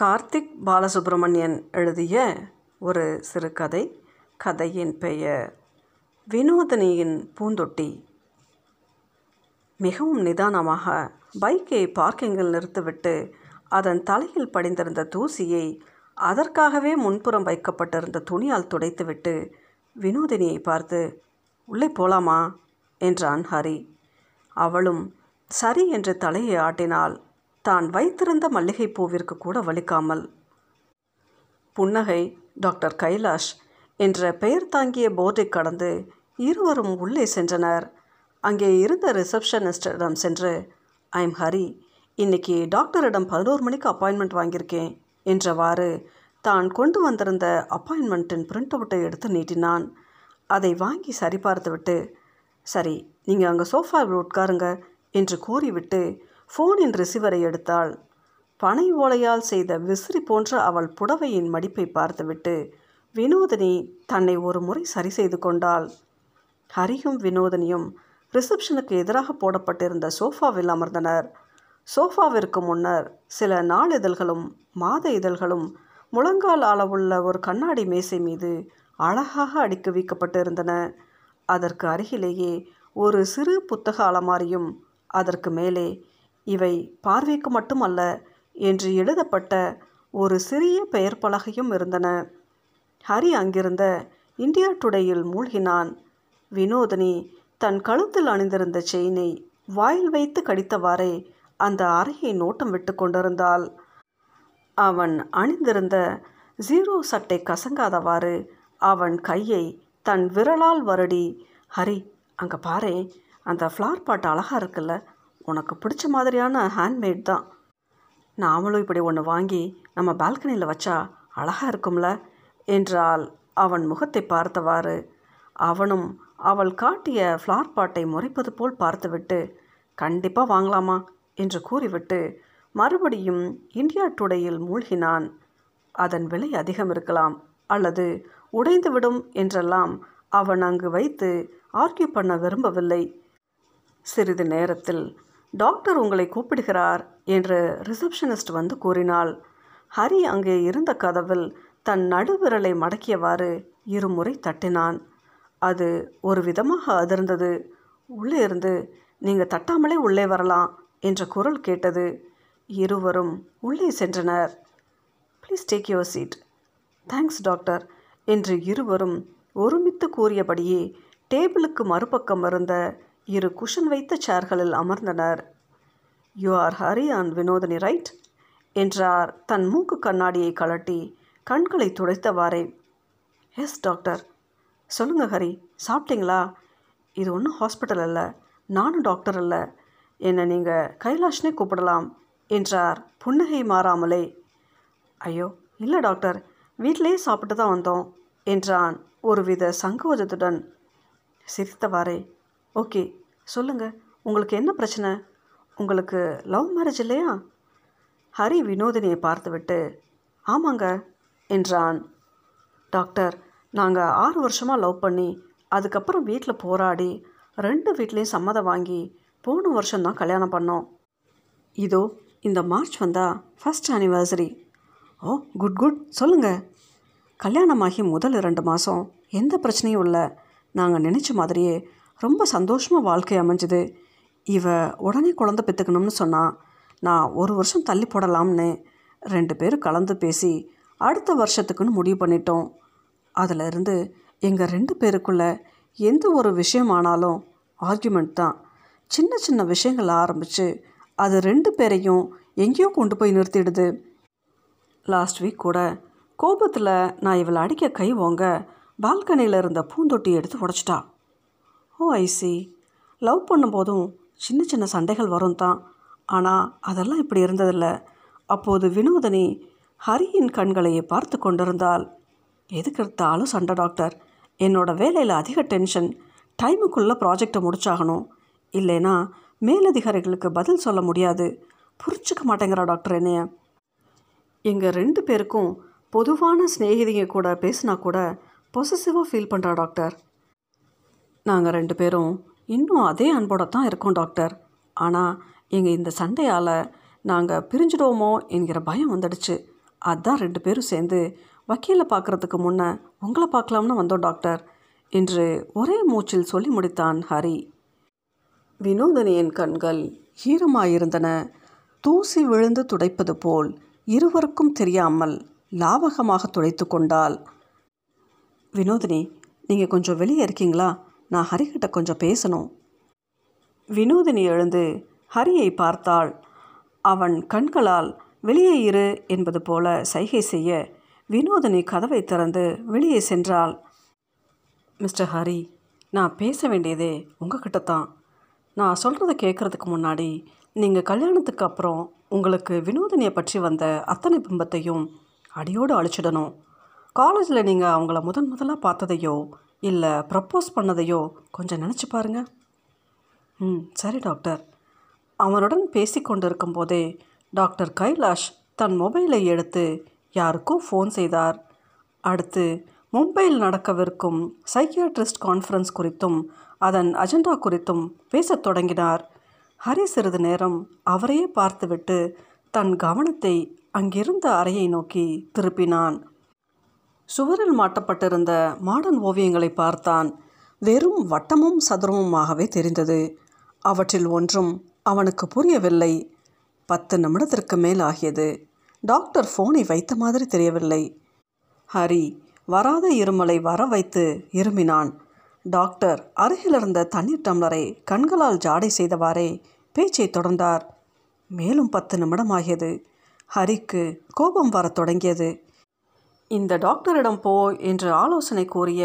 கார்த்திக் பாலசுப்ரமணியன் எழுதிய ஒரு சிறுகதை. கதையின் பெயர் வினோதினியின் பூந்தொட்டி. மிகவும் நிதானமாக பைக்கை பார்க்கிங்கில் நிறுத்திவிட்டு அதன் தலையில் படிந்திருந்த தூசியை அதற்காகவே முன்புறம் வைக்கப்பட்டிருந்த துணியால் துடைத்துவிட்டு வினோதினியை பார்த்து உள்ளே போலாமா? என்றான் ஹரி. அவளும் சரி என்று தலையை ஆட்டினாள். தான் வைத்திருந்த மல்லிகைப்பூவிற்கு கூட வலிக்காமல். புன்னகை டாக்டர் கைலாஷ் என்ற பெயர் தாங்கிய போர்டை கடந்து இருவரும் உள்ளே சென்றனர். அங்கே இருந்த ரிசப்ஷனிஸ்டிடம் சென்று ஐம் ஹரி இன்னைக்கு டாக்டரிடம் பதினோரு மணிக்கு அப்பாயின்மெண்ட் வாங்கியிருக்கேன் என்றவாறு தான் கொண்டு வந்திருந்த அப்பாயின்மெண்ட்டின் பிரிண்ட் அவுட்டை எடுத்து நீட்டினான். அதை வாங்கி சரிபார்த்துவிட்டு சரி நீங்கள் அங்கே சோஃபாவில் உட்காருங்க என்று கூறிவிட்டு ஃபோனின் ரிசீவரை எடுத்தாள். பனை ஓலையால் செய்த விசிறி போன்ற அவள் புடவையின் மடிப்பை பார்த்துவிட்டு வினோதினி தன்னை ஒரு முறை சரி செய்து கொண்டாள். ஹரியும் வினோதினியும் ரிசப்ஷனுக்கு எதிராக போடப்பட்டிருந்த சோஃபாவில் அமர்ந்தனர். சோஃபாவிற்கு முன்னர் சில நாளிதழ்களும் மாத இதழ்களும் முழங்கால் அளவுள்ள ஒரு கண்ணாடி மேசை மீது அழகாக அடுக்கி வைக்கப்பட்டிருந்தன. அதற்கு அருகிலேயே ஒரு சிறு புத்தக அலமாரியும் அதற்கு மேலே இவை பார்வைக்கு மட்டுமல்ல என்று எழுதப்பட்ட ஒரு சிறிய பெயர் பலகையும் இருந்தன. ஹரி அங்கிருந்த இந்தியா டுடேயில் மூழ்கினான். வினோதினி தன் கழுத்தில் அணிந்திருந்த செயினை வாயில் வைத்து கடித்தவாறே அந்த அறையை நோட்டம் விட்டு கொண்டிருந்தாள். அவன் அணிந்திருந்த ஜீரோ சட்டை கசங்காதவாறு அவன் கையை தன் விரலால் வருடி ஹரி அங்கே பாரு அந்த ஃப்ளார் பாட்டு அழகாக இருக்குல்ல உனக்கு பிடிச்ச மாதிரியான ஹேண்ட்மேட் தான். நாமளும் இப்படி ஒன்று வாங்கி நம்ம பால்கனியில் வச்சா அழகாக இருக்கும்ல? என்றால் அவன் முகத்தை பார்த்தவாறு அவனும் அவள் காட்டிய ஃப்ளார் பாட்டை முறைப்பது போல் பார்த்துவிட்டு கண்டிப்பாக வாங்கலாமா? என்று கூறிவிட்டு மறுபடியும் இந்தியா டுடேயில் மூழ்கினான். அதன் விலை அதிகம் இருக்கலாம் அல்லது உடைந்துவிடும் என்றெல்லாம் அவன் அங்கு வைத்து ஆர்கியூ பண்ண விரும்பவில்லை. சிறிது நேரத்தில் டாக்டர் உங்களை கூப்பிடுகிறார் என்று ரிசப்ஷனிஸ்ட் வந்து கூறினாள். ஹரி அங்கே இருந்த கதவில் தன் நடுவிரலை மடக்கியவாறு இருமுறை தட்டினான். அது ஒரு விதமாக அதிர்ந்தது. உள்ளே இருந்து நீங்கள் தட்டாமலே உள்ளே வரலாம் என்ற குரல் கேட்டது. இருவரும் உள்ளே சென்றனர். Please take your seat thanks doctor என்று இருவரும் ஒருமித்து கூறியபடியே டேபிளுக்கு மறுபக்கம் இருந்த இரு குஷன் வைத்த சேர்களில் அமர்ந்தனர். You are Hari and Vinodhini right என்றார். தன் மூக்கு கண்ணாடியை கழட்டி கண்களை துடைத்தவாறே. எஸ் டாக்டர் சொல்லுங்க ஹரி சாப்பிட்டீங்களா? இது ஒன்றும் ஹாஸ்பிட்டல் அல்ல. நானும் டாக்டர் அல்ல. என்னை நீங்கள் கைலாஷ்னே கூப்பிடலாம் என்றார். புன்னகை மாறாமலே. ஐயோ இல்லை டாக்டர் வீட்டிலேயே சாப்பிட்டு தான் வந்தோம் என்றான். ஒருவித சங்கோஜத்துடன் சிரித்தவாறே. ஓகே சொல்லுங்கள் உங்களுக்கு என்ன பிரச்சனை? உங்களுக்கு லவ் மேரேஜ் இல்லையா? ஹரி வினோதினியை பார்த்துவிட்டு ஆமாங்க என்றான். டாக்டர் நாங்கள் ஆறு வருஷமாக லவ் பண்ணி அதுக்கப்புறம் வீட்டில் போராடி ரெண்டு வீட்லேயும் சம்மதம் வாங்கி போன வருஷம்தான் கல்யாணம் பண்ணோம். இதோ இந்த மார்ச் வந்தால் first anniversary oh good good சொல்லுங்கள் கல்யாணமாகி முதல் இரண்டு மாதம் எந்த பிரச்சனையும் இல்லை. நாங்கள் நினச்ச மாதிரியே ரொம்ப சந்தோஷமாக வாழ்க்கை அமைஞ்சுது. இவ உடனே குழந்த பெற்றுக்கணும்னு சொன்னால் நான் ஒரு வருஷம் தள்ளி போடலாம்னு. ரெண்டு பேரும் கலந்து பேசி அடுத்த வருஷத்துக்குன்னு முடிவு பண்ணிட்டோம். அதிலிருந்து எங்கள் ரெண்டு பேருக்குள்ள எந்த ஒரு விஷயமானாலும் ஆர்கியூமெண்ட் தான். சின்ன சின்ன விஷயங்கள் ஆரம்பித்து அது ரெண்டு பேரையும் எங்கேயோ கொண்டு போய் நிறுத்திடுது. லாஸ்ட் வீக் கூட கோபத்தில் நான் இவளை அடிக்க கை ஓங்க பால்கனியில் இருந்த பூந்தொட்டி எடுத்து உடச்சிட்டா. ஓ ஐசி லவ் பண்ணும்போதும் சின்ன சின்ன சண்டைகள் வரும் தான் ஆனால் அதெல்லாம் இப்படி இருந்ததில்ல. அப்போது வினோதினி ஹரியின் கண்களையே பார்த்து கொண்டிருந்தாள். எதுக்கு எடுத்தாலும் சண்டை டாக்டர் என்னோட வேலையில் அதிக டென்ஷன் டைமுக்குள்ளே ப்ராஜெக்டை முடிச்சாகணும். இல்லைனா மேலதிகாரிகளுக்கு பதில் சொல்ல முடியாது. புரிஞ்சுக்க மாட்டேங்கிறா டாக்டர் என்னைய. எங்கள் ரெண்டு பேருக்கும் பொதுவான ஸ்நேகிதிங்க கூட பேசினா கூட பொசசிவாக ஃபீல் பண்ணுறா டாக்டர் நாங்கள் ரெண்டு பேரும் இன்னும் அதே அன்போட தான் இருக்கோம் டாக்டர். ஆனால் எங்கள் இந்த சண்டையால் நாங்கள் பிரிஞ்சிடுவோமோ என்கிற பயம் வந்துடுச்சு. அதான் ரெண்டு பேரும் சேர்ந்து வக்கீலை பார்க்குறதுக்கு முன்னே உங்களை பார்க்கலாம்னு வந்தோம் டாக்டர். என்று ஒரே மூச்சில் சொல்லி முடித்தான் ஹரி. வினோதனியின் கண்கள் ஈரமாயிருந்தன. தூசி விழுந்து துடைப்பது போல் இருவருக்கும் தெரியாமல் லாவகமாக துடைத்து கொண்டாள். வினோதினி நீங்கள் கொஞ்சம் வெளியே இருக்கீங்களா? நான் ஹரிக்கிட்ட கொஞ்சம் பேசணும். வினோதினி எழுந்து ஹரியை பார்த்தாள். அவன் கண்களால் வெளியே இரு என்பது போல சைகை செய்ய வினோதினி கதவை திறந்து வெளியே சென்றாள். மிஸ்டர் ஹரி நான் பேச வேண்டியதே உங்ககிட்ட தான். நான் சொல்கிறத கேட்குறதுக்கு முன்னாடி நீங்கள் கல்யாணத்துக்கு அப்புறம் உங்களுக்கு வினோதினியை பற்றி வந்த அத்தனை பிம்பத்தையும் அடியோடு அழிச்சிடணும். காலேஜில் நீங்கள் அவங்கள முதன் முதலாக பார்த்ததையோ இல்லை ப்ரப்போஸ் பண்ணதையோ கொஞ்சம் நினச்சி பாருங்கள் ம் சரி டாக்டர் அவனுடன் பேசி கொண்டிருக்கும் போதே டாக்டர் கைலாஷ் தன் மொபைலை எடுத்து யாருக்கோ ஃபோன் செய்தார். அடுத்து மும்பையில் நடக்கவிருக்கும் சைக்கியாட்ரிஸ்ட் கான்ஃபரன்ஸ் குறித்தும் அதன் அஜெண்டா குறித்தும் பேசத் தொடங்கினார். ஹரி சிறிது நேரம் அவரையே பார்த்துவிட்டு தன் கவனத்தை அங்கிருந்த அறையை நோக்கி திருப்பினான். சுவரில் மாட்டப்பட்டிருந்த மாடர்ன் ஓவியங்களை பார்த்தான். வெறும் வட்டமும் சதுரமுமாகவே தெரிந்தது. அவற்றில் ஒன்றும் அவனுக்கு புரியவில்லை. பத்து நிமிடத்திற்கு மேல் ஆகியது. டாக்டர் ஃபோனை வைத்த மாதிரி தெரியவில்லை. ஹரி வராத இருமலை வர வைத்து இருமினான். டாக்டர் அருகில் இருந்த தண்ணீர் டம்ளரை கண்களால் ஜாடை செய்தவாறே பேச்சை தொடர்ந்தார். மேலும் பத்து நிமிடமாகியது ஹரிக்கு கோபம் வரத் தொடங்கியது. இந்த டாக்டரிடம் போ என்று ஆலோசனை கூறிய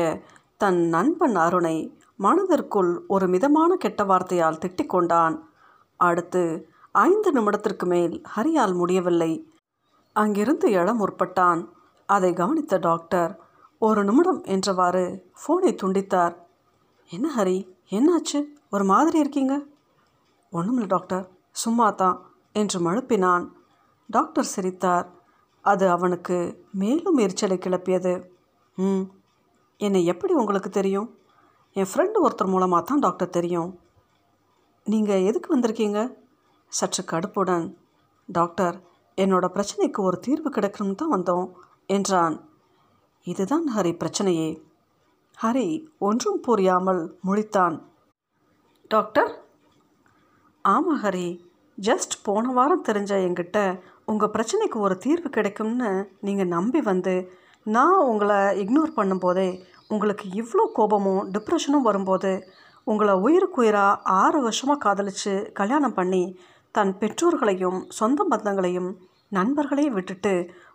தன் நண்பன் அருணை மனதிற்குள் ஒரு மிதமான கெட்ட வார்த்தையால் திட்டிக் கொண்டான். அடுத்து ஐந்து நிமிடத்திற்கு மேல் ஹரியால் முடியவில்லை. அங்கிருந்து எழ முற்பட்டான். அதை கவனித்த டாக்டர் ஒரு நிமிடம் என்றவாறு ஃபோனை துண்டித்தார். என்ன ஹரி என்னாச்சு? ஒரு மாதிரி இருக்கீங்க? ஒன்றுமில்ல டாக்டர் சும்மா தான் என்று மழுப்பினான். டாக்டர் சிரித்தார். அது அவனுக்கு மேலும் எரிச்சலை கிளப்பியது. ம் என்னை எப்படி உங்களுக்கு தெரியும்? என் ஃப்ரெண்டு ஒருத்தர் மூலமாக தான் டாக்டர் தெரியும். நீங்கள் எதுக்கு வந்திருக்கீங்க? சற்று கடுப்புடன் டாக்டர் என்னோட பிரச்சனைக்கு ஒரு தீர்வு கிடைக்கணும்னு தான் வந்தோம் என்றான். இதுதான் ஹரி பிரச்சனையே. ஹரி ஒன்றும் புரியாமல் முழித்தான். டாக்டர் ஆமாம் ஹரி ஜஸ்ட் போன வாரம் தெரிஞ்ச என்கிட்ட உங்கள் பிரச்சனைக்கு ஒரு தீர்வு கிடைக்கும்னு நீங்கள் நம்பி வந்து நான் உங்களை இக்னோர் பண்ணும்போதே உங்களுக்கு இவ்வளோ கோபமும் டிப்ரெஷனும் வரும்போது உங்களை உயிருக்குயிராக ஆறு வருஷமாக காதலித்து கல்யாணம் பண்ணி தன் பெற்றோர்களையும் சொந்த பந்தங்களையும் நண்பர்களையும் விட்டுட்டு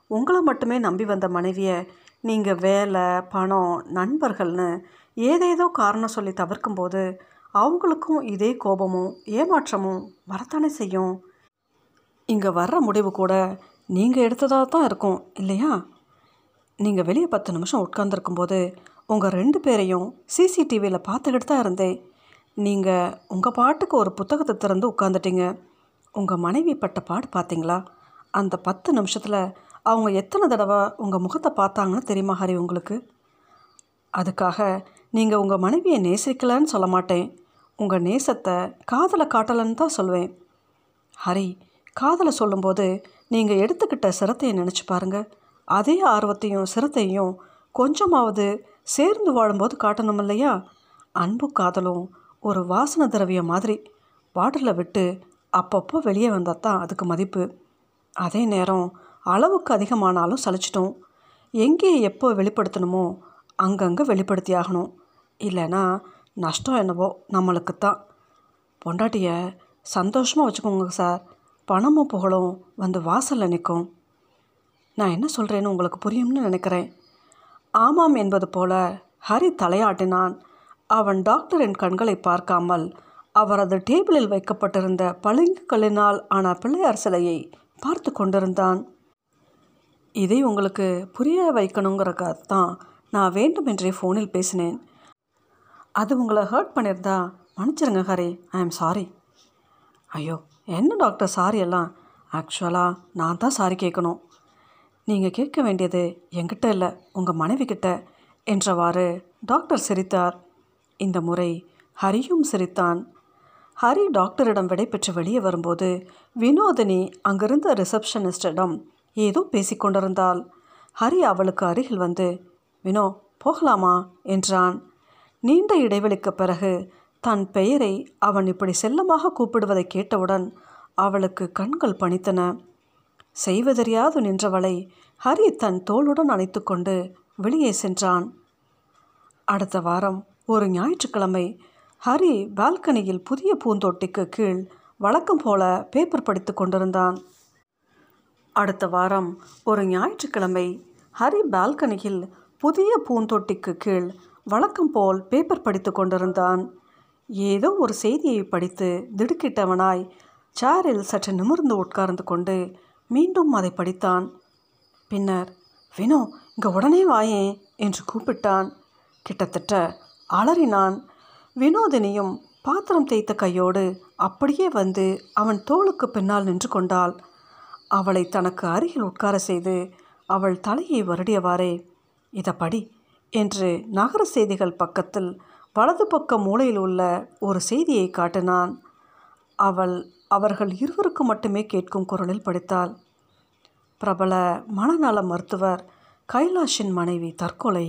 உங்களை மட்டுமே நம்பி வந்த மனைவியை நீங்கள் வேலை பணம் நண்பர்கள்னு ஏதேதோ காரணம் சொல்லி தவிர்க்கும்போது அவங்களுக்கும் இதே கோபமும் ஏமாற்றமும் வரத்தானே செய்யும்? இங்கே வர்ற முடிவு கூட நீங்கள் எடுத்ததாக தான் இருக்கும் இல்லையா? நீங்கள் வெளியே பத்து நிமிஷம் உட்காந்துருக்கும்போது உங்கள் ரெண்டு பேரையும் சிசிடிவியில் பார்த்துக்கிட்டு தான் இருந்தேன். நீங்கள் உங்கள் பாட்டுக்கு ஒரு புத்தகத்தை திறந்து உட்காந்துட்டீங்க உங்கள் மனைவி பட்ட பாடு பார்த்தீங்களா? அந்த பத்து நிமிஷத்தில் அவங்க எத்தனை தடவை உங்கள் முகத்தை பார்த்தாங்கன்னு தெரியுமா ஹரி உங்களுக்கு? அதுக்காக நீங்கள் உங்கள் மனைவியை நேசிக்கலன்னு சொல்ல மாட்டேன். உங்கள் நேசத்தை காதலை காட்டலைன்னு தான் சொல்லுவேன் ஹரி காதலை சொல்லும்போது நீங்கள் எடுத்துக்கிட்ட சிரத்தையை நினச்சி பாருங்கள் அதே ஆர்வத்தையும் சிரத்தையும் கொஞ்சமாவது சேர்ந்து வாழும்போது காட்டணும் இல்லையா? அன்பு காதலும் ஒரு வாசன திரவியம் மாதிரி. பாட்டிலில் விட்டு அப்பப்போ வெளியே வந்தால் தான் அதுக்கு மதிப்பு. அதே நேரம் அளவுக்கு அதிகமானாலும் சலிச்சிட்டோம். எங்கே எப்போ வெளிப்படுத்தணுமோ அங்கங்கே வெளிப்படுத்தி ஆகணும். இல்லைன்னா நஷ்டம் என்னவோ நம்மளுக்கு தான். பொண்டாட்டியை சந்தோஷமாக வச்சுக்கோங்க சார். பணமும் புகழும் வந்து வாசலில் நிற்கும் நான் என்ன சொல்கிறேன்னு உங்களுக்கு புரியும்னு நினைக்கிறேன். ஆமாம் என்பது போல ஹரி தலையாட்டினான். அவன் டாக்டரின் கண்களை பார்க்காமல் அவரது டேபிளில் வைக்கப்பட்டிருந்த பளிங்குகளினால் ஆன பிள்ளையார் சிலையை பார்த்து கொண்டிருந்தான். இதை உங்களுக்கு புரிய வைக்கணுங்கிறக்காக தான் நான் வேண்டுமென்றே ஃபோனில் பேசினேன். அது உங்களை ஹர்ட் பண்ணியிருந்தா மன்னிச்சிருங்க ஹரி ஐ எம் சாரி ஐயோ என்ன டாக்டர் சாரி எல்லாம்? ஆக்சுவலாக நான் தான் சாரி கேட்கணும். நீங்கள் கேட்க வேண்டியது என்கிட்ட இல்லை உங்கள் மனைவி கிட்ட என்றவாறு டாக்டர் சிரித்தார். இந்த முறை ஹரியும் சிரித்தான். ஹரி டாக்டரிடம் விடைபெற்று வெளியே வரும்போது வினோதினி அங்கிருந்த ரிசப்ஷனிஸ்டிடம் ஏதோ பேசிக்கொண்டிருந்தாள் ஹரி அவளுக்கு அருகில் வந்து வினோ போகலாமா? என்றான். நீண்ட இடைவெளிக்கு பிறகு தன் பெயரை அவன் இப்படி செல்லமாக கூப்பிடுவதை கேட்டவுடன் அவளுக்கு கண்கள் பணித்தன. செய்வதறியாது நின்றவளை ஹரி தன் தோளுடன் அணைத்து கொண்டு வெளியே சென்றான். அடுத்த வாரம் ஒரு ஞாயிற்றுக்கிழமை ஹரி பால்கனியில் புதிய பூந்தொட்டிக்கு கீழ் வழக்கம் போல பேப்பர் படித்து கொண்டிருந்தான். அடுத்த வாரம் ஒரு ஞாயிற்றுக்கிழமை ஹரி பால்கனியில் புதிய பூந்தொட்டிக்கு கீழ் வழக்கம் போல் பேப்பர் படித்து கொண்டிருந்தான். ஏதோ ஒரு செய்தியை படித்து திடுக்கிட்டவனாய் சேரில் சற்று நிமிர்ந்து உட்கார்ந்து கொண்டு மீண்டும் அதை படித்தான். பின்னர் வினோ இங்கே உடனே வாயேன் என்று கூப்பிட்டான். கிட்டத்தட்ட அலறினான். வினோதினியும் பாத்திரம் தேய்த்த கையோடு அப்படியே வந்து அவன் தோளுக்கு பின்னால் நின்று கொண்டாள். அவளை தனக்கு அருகில் உட்கார செய்து அவள் தலையை வருடியவாறே இதை படி என்று நகர செய்திகள் பக்கத்தில் வலது பக்க மூலையில் உள்ள ஒரு செய்தியை காட்டினான். அவள் அவர்கள் இருவருக்கு மட்டுமே கேட்கும் குரலில் படித்தாள். பிரபல மனநல மருத்துவர் கைலாஷின் மனைவி தற்கொலை